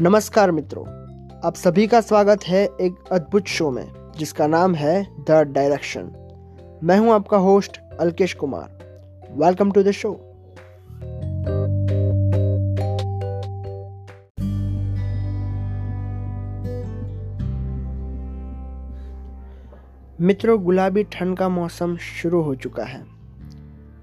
नमस्कार मित्रों, आप सभी का स्वागत है एक अद्भुत शो में, जिसका नाम है द डायरेक्शन मैं हूँ आपका host Alkesh Kumar. Welcome to the show मित्रों, गुलाबी ठंड का मौसम शुरू हो चुका है,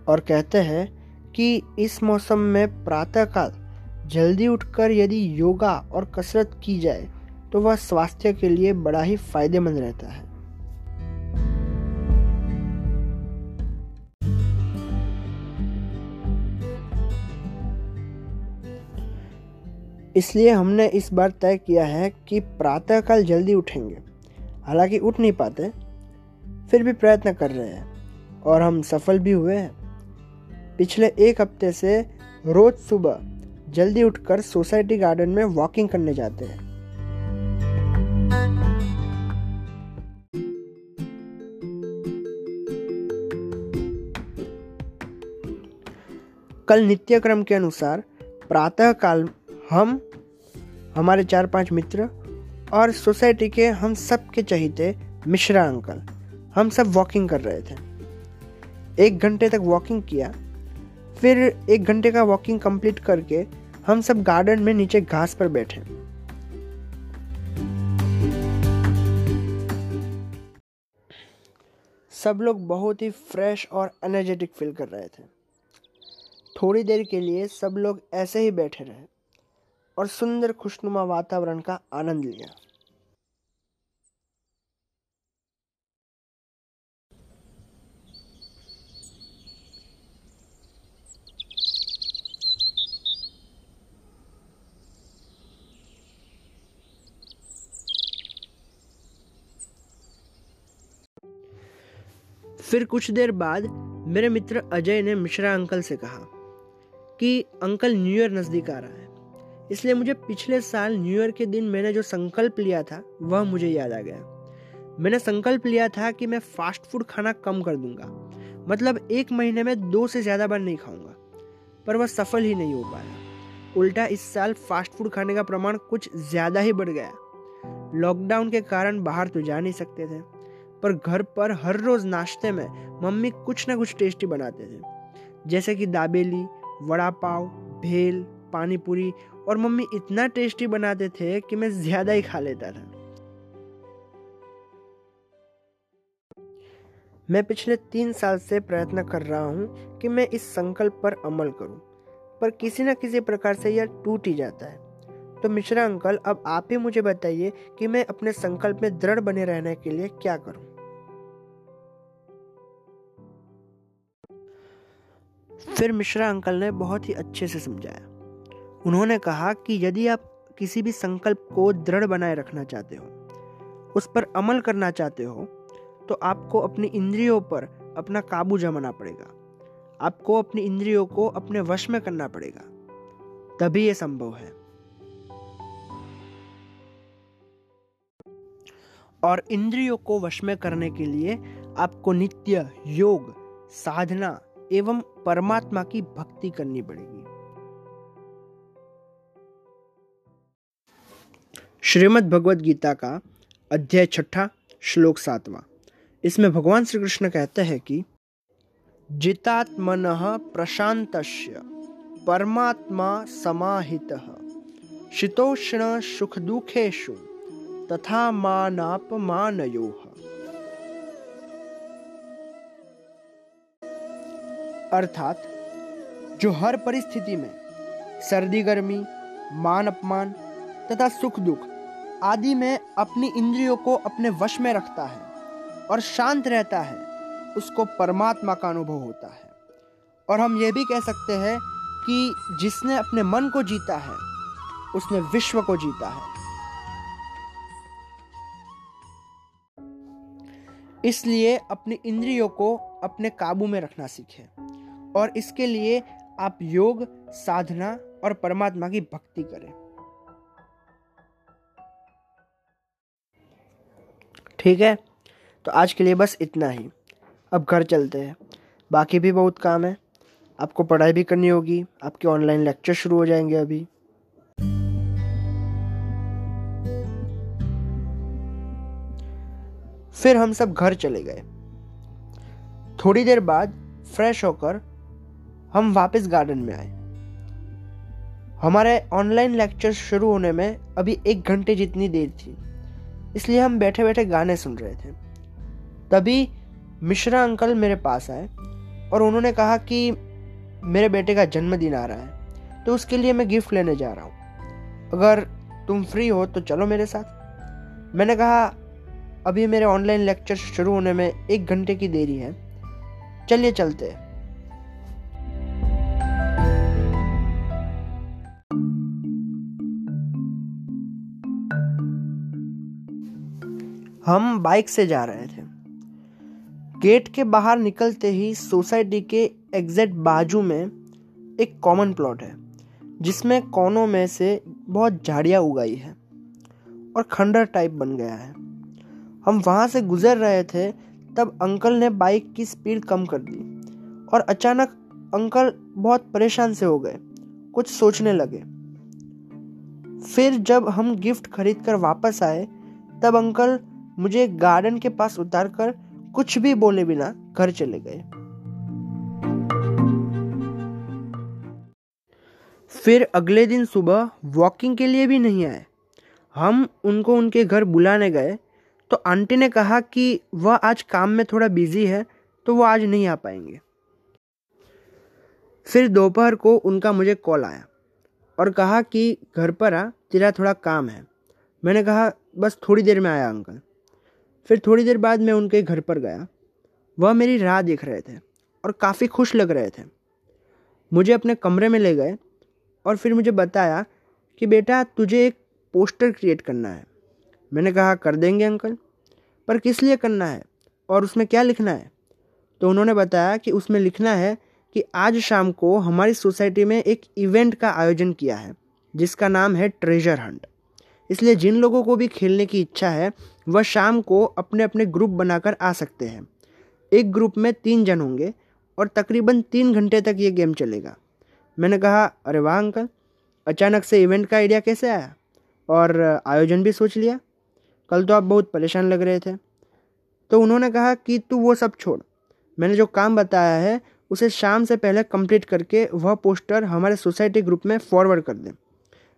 और कहते हैं कि इस मौसम में प्रातःकाल जल्दी उठकर यदि योगा और कसरत की जाए तो वह स्वास्थ्य के लिए बड़ा ही फ़ायदेमंद रहता है। इसलिए हमने इस बार तय किया है कि प्रातःकाल जल्दी उठेंगे। हालाँकि उठ नहीं पाते, फिर भी प्रयत्न कर रहे हैं और हम सफल भी हुए हैं। पिछले एक हफ़्ते से रोज सुबह जल्दी उठकर सोसाइटी गार्डन में वॉकिंग करने जाते हैं। कल नित्यक्रम के अनुसार प्रातः काल हम, हमारे चार पाँच मित्र और सोसाइटी के हम सब के चहीते मिश्रा अंकल, हम सब वॉकिंग कर रहे थे। एक घंटे तक वॉकिंग किया, फिर एक घंटे का वॉकिंग कंप्लीट करके हम सब गार्डन में नीचे घास पर बैठे। सब लोग बहुत ही फ्रेश और एनर्जेटिक फील कर रहे थे। थोड़ी देर के लिए सब लोग ऐसे ही बैठे रहे और सुंदर खुशनुमा वातावरण का आनंद लिया। फिर कुछ देर बाद मेरे मित्र अजय ने मिश्रा अंकल से कहा कि अंकल न्यू ईयर नज़दीक आ रहा है। इसलिए मुझे पिछले साल न्यू ईयर के दिन मैंने जो संकल्प लिया था, वह मुझे याद आ गया। मैंने संकल्प लिया था कि मैं फास्ट फ़ूड खाना कम कर दूँगा। मतलब एक महीने में दो से ज़्यादा बार नहीं खाऊँगा। पर वह सफल ही नहीं हो पाया। उल्टा इस साल फास्ट फ़ूड खाने का प्रमाण कुछ ज़्यादा ही बढ़ गया। लॉकडाउन के कारण बाहर तो जा नहीं सकते थे। पर घर पर हर रोज़ नाश्ते में मम्मी कुछ ना कुछ टेस्टी बनाते थे। जैसे कि दाबेली वड़ा पाव भेल पानी पूरी और मम्मी इतना टेस्टी बनाते थे कि मैं ज़्यादा ही खा लेता था। मैं पिछले तीन साल से प्रयत्न कर रहा हूँ कि मैं इस संकल्प पर अमल करूँ, पर किसी न किसी प्रकार से यह टूट ही जाता है। तो मिश्रा अंकल, अब आप ही मुझे बताइए कि मैं अपने संकल्प में दृढ़ बने रहने के लिए क्या करूँ। फिर मिश्रा अंकल ने बहुत ही अच्छे से समझाया। उन्होंने कहा कि यदि आप किसी भी संकल्प को दृढ़ बनाए रखना चाहते हो, उस पर अमल करना चाहते हो तो आपको अपनी इंद्रियों पर अपना काबू जमाना पड़ेगा। आपको अपनी इंद्रियों को अपने वश में करना पड़ेगा। तभी यह संभव है। और इंद्रियों को वश में करने के लिए आपको नित्य योग, साधना एवं परमात्मा की भक्ति करनी पड़ेगी। श्रीमद् भगवद गीता का अध्याय छठा, श्लोक सातवां। इसमें भगवान श्री कृष्ण कहते हैं कि, जितात्मन प्रशांत परमात्मा समाहित। शीतोष्ण सुख दुखेशु तथा मानापमानयो। अर्थात, जो हर परिस्थिति में सर्दी, गर्मी, मान अपमान तथा सुख दुख आदि में अपनी इंद्रियों को अपने वश में रखता है और शांत रहता है, उसको परमात्मा का अनुभव होता है। और हम ये भी कह सकते हैं कि जिसने अपने मन को जीता है, उसने विश्व को जीता है। इसलिए अपनी इंद्रियों को अपने काबू में रखना सीखें। और इसके लिए आप योग, साधना और परमात्मा की भक्ति करें। ठीक है? तो आज के लिए बस इतना ही। अब घर चलते हैं। बाकी भी बहुत काम है। आपको पढ़ाई भी करनी होगी। आपके ऑनलाइन लेक्चर शुरू हो जाएँगे अभी। फिर हम सब घर चले गए। थोड़ी देर बाद फ्रेश होकर हम वापस गार्डन में आए। हमारे ऑनलाइन लेक्चर शुरू होने में अभी एक घंटे जितनी देर थी, इसलिए हम बैठे बैठे गाने सुन रहे थे। तभी मिश्रा अंकल मेरे पास आए और उन्होंने कहा कि मेरे बेटे का जन्मदिन आ रहा है तो उसके लिए मैं गिफ्ट लेने जा रहा हूँ। अगर तुम फ्री हो तो चलो मेरे साथ। मैंने कहा, अभी मेरे ऑनलाइन लेक्चर शुरू होने में एक घंटे की देरी है, चलिए चलते हैं। हम बाइक से जा रहे थे। गेट के बाहर निकलते ही सोसाइटी के एग्जैक्ट बाजू में एक कॉमन प्लॉट है, जिसमें कोनों में से बहुत झाड़ियाँ उगाई है और खंडर टाइप बन गया है। हम वहाँ से गुजर रहे थे, तब अंकल ने बाइक की स्पीड कम कर दी और अचानक अंकल बहुत परेशान से हो गए, कुछ सोचने लगे। फिर जब हम गिफ्ट खरीद कर वापस आए, तब अंकल मुझे गार्डन के पास उतार कर कुछ भी बोले बिना घर चले गए। फिर अगले दिन सुबह वॉकिंग के लिए भी नहीं आए। हम उनको उनके घर बुलाने गए। तो आंटी ने कहा कि वह आज काम में थोड़ा बिज़ी है तो वह आज नहीं आ पाएँगे। फिर दोपहर को उनका मुझे कॉल आया और कहा कि घर पर आ, तेरा थोड़ा काम है। मैंने कहा, बस थोड़ी देर में आया अंकल फिर थोड़ी देर बाद मैं उनके घर पर गया। वह मेरी राह देख रहे थे और काफ़ी खुश लग रहे थे। मुझे अपने कमरे में ले गए और फिर मुझे बताया कि, बेटा, तुझे एक पोस्टर क्रिएट करना है। मैंने कहा, कर देंगे अंकल, पर किस लिए करना है और उसमें क्या लिखना है? तो उन्होंने बताया कि उसमें लिखना है कि आज शाम को हमारी सोसाइटी में एक इवेंट का आयोजन किया है, जिसका नाम है ट्रेजर हंट। इसलिए जिन लोगों को भी खेलने की इच्छा है, वह शाम को अपने अपने ग्रुप बनाकर आ सकते हैं। एक ग्रुप में तीन जन होंगे और तकरीबन तीन घंटे तक ये गेम चलेगा। मैंने कहा, अरे वाह, अंकल, अचानक से इवेंट का आइडिया कैसे आया? और आयोजन भी सोच लिया। कल तो आप बहुत परेशान लग रहे थे। तो उन्होंने कहा कि तू वो सब छोड़। मैंने जो काम बताया है, उसे शाम से पहले कंप्लीट करके वह पोस्टर हमारे सोसाइटी ग्रुप में फॉरवर्ड कर दें।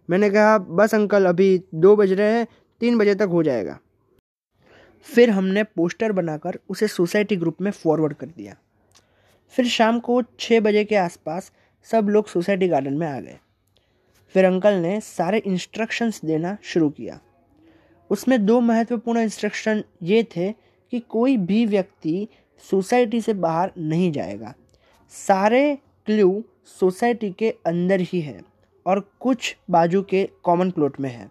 मैंने कहा, बस अंकल, अभी दो बज रहे हैं, तीन बजे तक हो जाएगा। फिर हमने पोस्टर बनाकर उसे सोसाइटी ग्रुप में फॉरवर्ड कर दिया। फिर शाम को छः बजे के आसपास सब लोग सोसाइटी गार्डन में आ गए। फिर अंकल ने सारे इंस्ट्रक्शंस देना शुरू किया। उसमें दो महत्वपूर्ण इंस्ट्रक्शन ये थे कि कोई भी व्यक्ति सोसाइटी से बाहर नहीं जाएगा। सारे क्ल्यू सोसाइटी के अंदर ही है। और कुछ बाजू के कॉमन प्लॉट में है,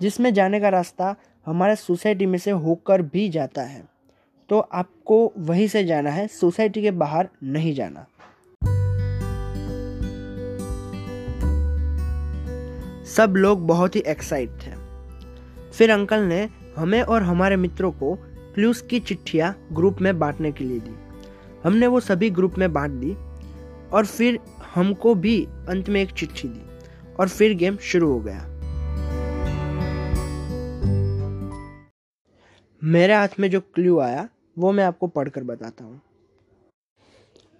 जिसमें जाने का रास्ता हमारे सोसाइटी में से होकर भी जाता है। तो आपको वहीं से जाना है सोसाइटी के बाहर नहीं जाना। सब लोग बहुत ही एक्साइट थे फिर अंकल ने हमें और हमारे मित्रों को क्लूस की चिट्ठियाँ ग्रुप में बांटने के लिए दी। हमने वो सभी ग्रुप में बांट दी और फिर हमको भी अंत में एक चिट्ठी दी। और फिर गेम शुरू हो गया। मेरे हाथ में जो क्लू आया, वो मैं आपको पढ़कर बताता हूँ।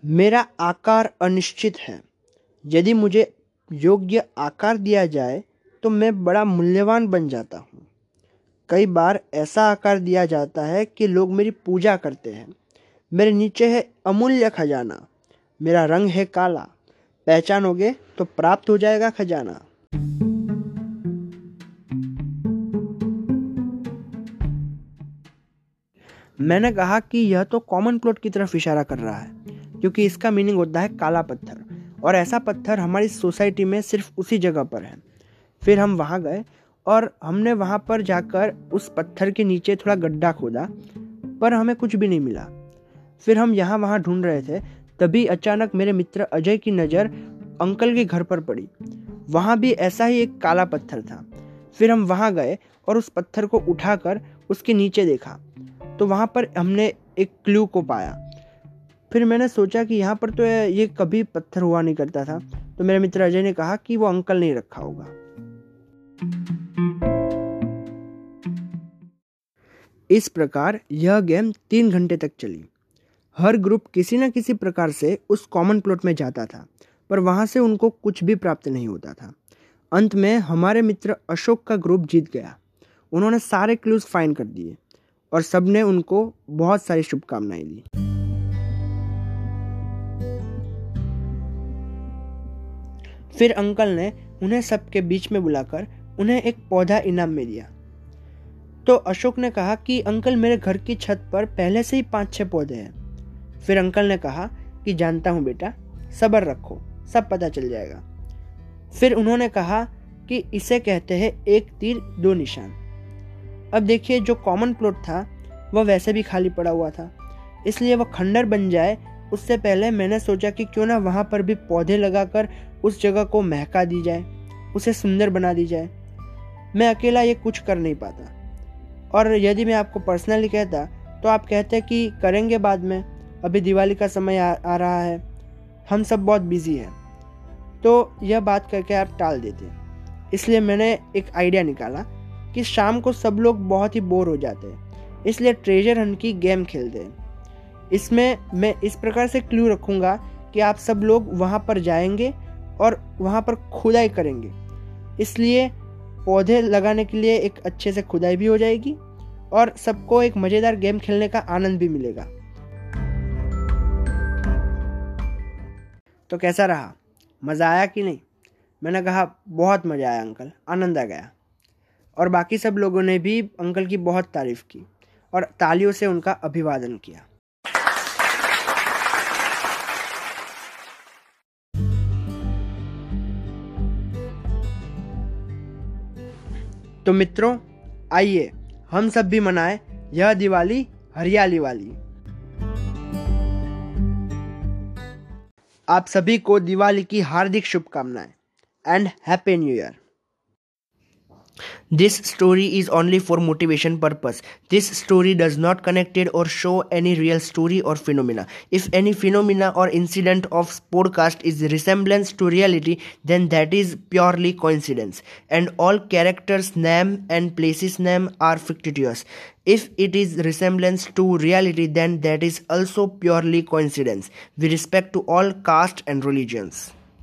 मेरा आकार अनिश्चित है। यदि मुझे योग्य आकार दिया जाए तो मैं बड़ा मूल्यवान बन जाता हूँ। कई बार ऐसा आकार दिया जाता है कि लोग मेरी पूजा करते हैं। मेरे नीचे है अमूल्य खजाना। मेरा रंग है काला। पहचानोगे? तो प्राप्त हो जाएगा खजाना। मैंने कहा कि यह तो कॉमन प्लॉट की तरफ़ इशारा कर रहा है, क्योंकि इसका मीनिंग होता है काला पत्थर, और ऐसा पत्थर हमारी सोसाइटी में सिर्फ़ उसी जगह पर है। फिर हम वहाँ गए, और हमने वहाँ पर जाकर उस पत्थर के नीचे थोड़ा गड्ढा खोदा, पर हमें कुछ भी नहीं मिला। फिर हम यहाँ वहाँ ढूंढ रहे थे, तभी अचानक मेरे मित्र अजय की नज़र अंकल के घर पर पड़ी। वहाँ भी ऐसा ही एक काला पत्थर था। फिर हम वहाँ गए और उस पत्थर को उठाकर उसके नीचे देखा। तो वहाँ पर हमने एक क्लू को पाया। फिर मैंने सोचा कि यहाँ पर तो ये कभी पत्थर हुआ नहीं करता था। तो मेरे मित्र अजय ने कहा कि वो अंकल नहीं रखा होगा। इस प्रकार यह गेम तीन घंटे तक चली। हर ग्रुप किसी न किसी प्रकार से उस कॉमन प्लॉट में जाता था। पर वहाँ से उनको कुछ भी प्राप्त नहीं होता था। अंत में हमारे मित्र अशोक का ग्रुप जीत गया। उन्होंने सारे क्लूज फाइन कर दिए और सबने उनको बहुत सारी शुभकामनाएँ दी। फिर अंकल ने उन्हें सबके बीच में बुलाकर उन्हें एक पौधा इनाम में दिया। तो अशोक ने कहा कि, अंकल, मेरे घर की छत पर पहले से ही पाँच छह पौधे हैं। फिर अंकल ने कहा कि, जानता हूँ बेटा, सब्र रखो। सब पता चल जाएगा। फिर उन्होंने कहा कि इसे कहते हैं एक तीर दो निशान। अब देखिए जो कॉमन प्लॉट था वह वैसे भी खाली पड़ा हुआ था। इसलिए वह खंडर बन जाए उससे पहले मैंने सोचा कि क्यों ना वहाँ पर भी पौधे लगाकर उस जगह को महका दी जाए उसे सुंदर बना दी जाए। मैं अकेला ये कुछ कर नहीं पाता। और यदि मैं आपको पर्सनली कहता तो आप कहते कि करेंगे बाद में अभी दिवाली का समय आ, आ रहा है। हम सब बहुत बिज़ी हैं। तो यह बात करके आप टाल देते। इसलिए मैंने एक आइडिया निकाला कि शाम को सब लोग बहुत ही बोर हो जाते हैं। इसलिए ट्रेजर हंट की गेम खेलते हैं। इसमें मैं इस प्रकार से क्लू रखूँगा कि आप सब लोग वहाँ पर जाएँगे और वहाँ पर खुदाई करेंगे। इसलिए पौधे लगाने के लिए एक अच्छे से खुदाई भी हो जाएगी और सबको एक मज़ेदार गेम खेलने का आनंद भी मिलेगा। तो कैसा रहा? मज़ा आया कि नहीं? मैंने कहा, बहुत मज़ा आया अंकल, आनंद आ गया। और बाकी सब लोगों ने भी अंकल की बहुत तारीफ़ की और तालियों से उनका अभिवादन किया। तो मित्रों, आइए, हम सब भी मनाएँ यह दिवाली, हरियाली वाली। आप सभी को दिवाली की हार्दिक शुभकामनाएँ। And happy new year. This story is only for motivation purpose. This story does not connect it or show any real story or phenomena. If any phenomena or incident of podcast is resemblance to reality, then that is purely coincidence. And all characters' name and places' name are fictitious. If it is resemblance to reality, then that is also purely coincidence. With respect to all caste and religions.